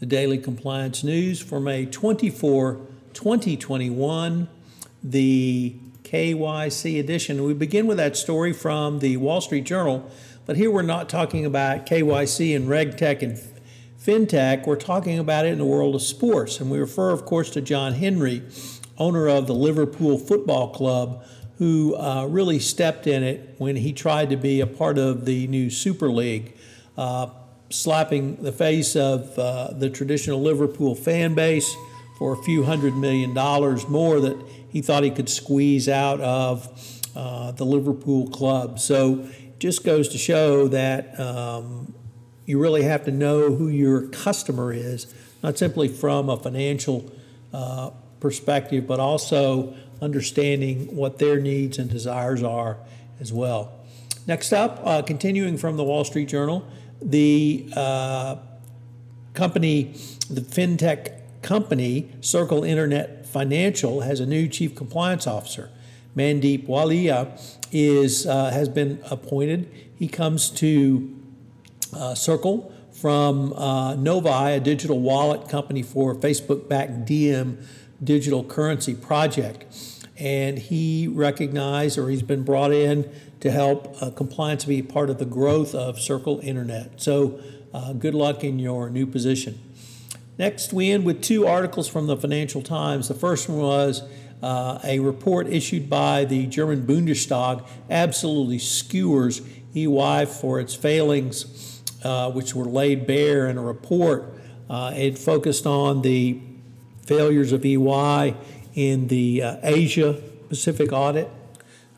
The Daily Compliance News for May 24, 2021, the KYC edition. We begin with that story from the Wall Street Journal, but here we're not talking about KYC and RegTech and FinTech. We're talking about it in the world of sports. And we refer, of course, to John Henry, owner of the Liverpool Football Club, who uh, really stepped in it when he tried to be a part of the new Super League. Uh, slapping the face of uh, the traditional Liverpool fan base for a few hundred million dollars more that he thought he could squeeze out of uh, the Liverpool club. So just goes to show that um, you really have to know who your customer is, not simply from a financial uh, perspective, but also understanding what their needs and desires are as well. Next up, uh, continuing from the Wall Street Journal, the uh, company, the fintech company, Circle Internet Financial, has a new chief compliance officer. Mandeep Walia is uh, has been appointed. He comes to uh, Circle from uh, Novi, a digital wallet company for Facebook-backed Diem digital currency project, and he recognized or he's been brought in to help uh, compliance be part of the growth of Circle Internet. So, uh, good luck in your new position. Next, we end with two articles from the Financial Times. The first one was uh, a report issued by the German Bundestag absolutely skewers EY for its failings, uh, which were laid bare in a report. Uh, it focused on the failures of EY in the uh, Asia Pacific audit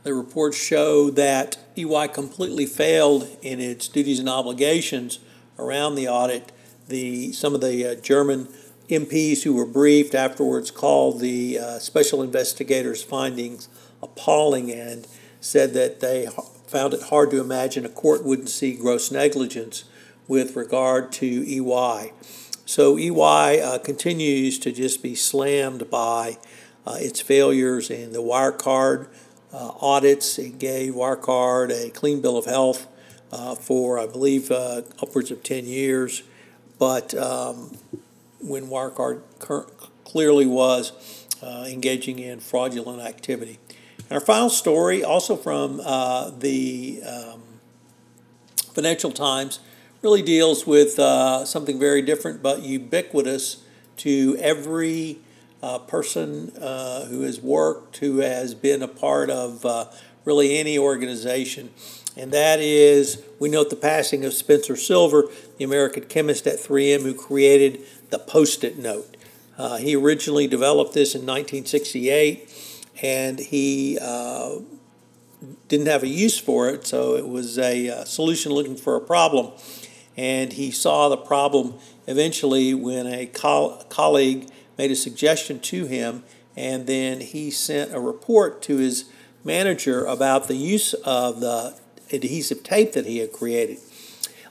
the reports show that EY completely failed in its duties and obligations around the audit. The, some of the uh, German MPs who were briefed afterwards called the uh, special investigators' findings appalling and said that they found it hard to imagine a court wouldn't see gross negligence with regard to EY. So EY uh, continues to just be slammed by its failures in the Wirecard uh, audits. It gave Wirecard a clean bill of health uh, for, I believe, uh, upwards of 10 years. But um, when Wirecard clearly was uh, engaging in fraudulent activity. And our final story, also from uh, the um, Financial Times, really deals with uh, something very different but ubiquitous to every uh, person uh, who has worked, who has been a part of uh, really any organization. And that is, we note the passing of Spencer Silver, the American chemist at 3M who created the Post it note. Uh, he originally developed this in 1968 and he uh, didn't have a use for it, so it was a, uh, solution looking for a problem. And he saw the problem eventually when a col- colleague made a suggestion to him, and then he sent a report to his manager about the use of the adhesive tape that he had created.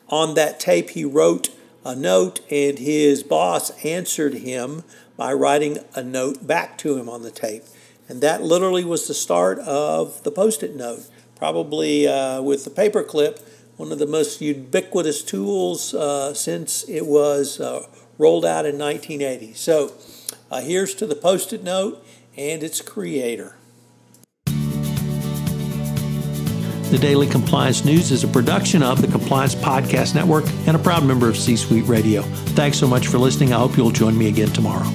On that tape, he wrote a note, and his boss answered him by writing a note back to him on the tape. And that literally was the start of the post it note. Probably uh, with the paperclip, one of the most ubiquitous tools uh, since it was uh, rolled out in 1980. So, uh, here's to the post it note and its creator. The Daily Compliance News is a production of the Compliance Podcast Network and a proud member of C Suite Radio. Thanks so much for listening. I hope you'll join me again tomorrow.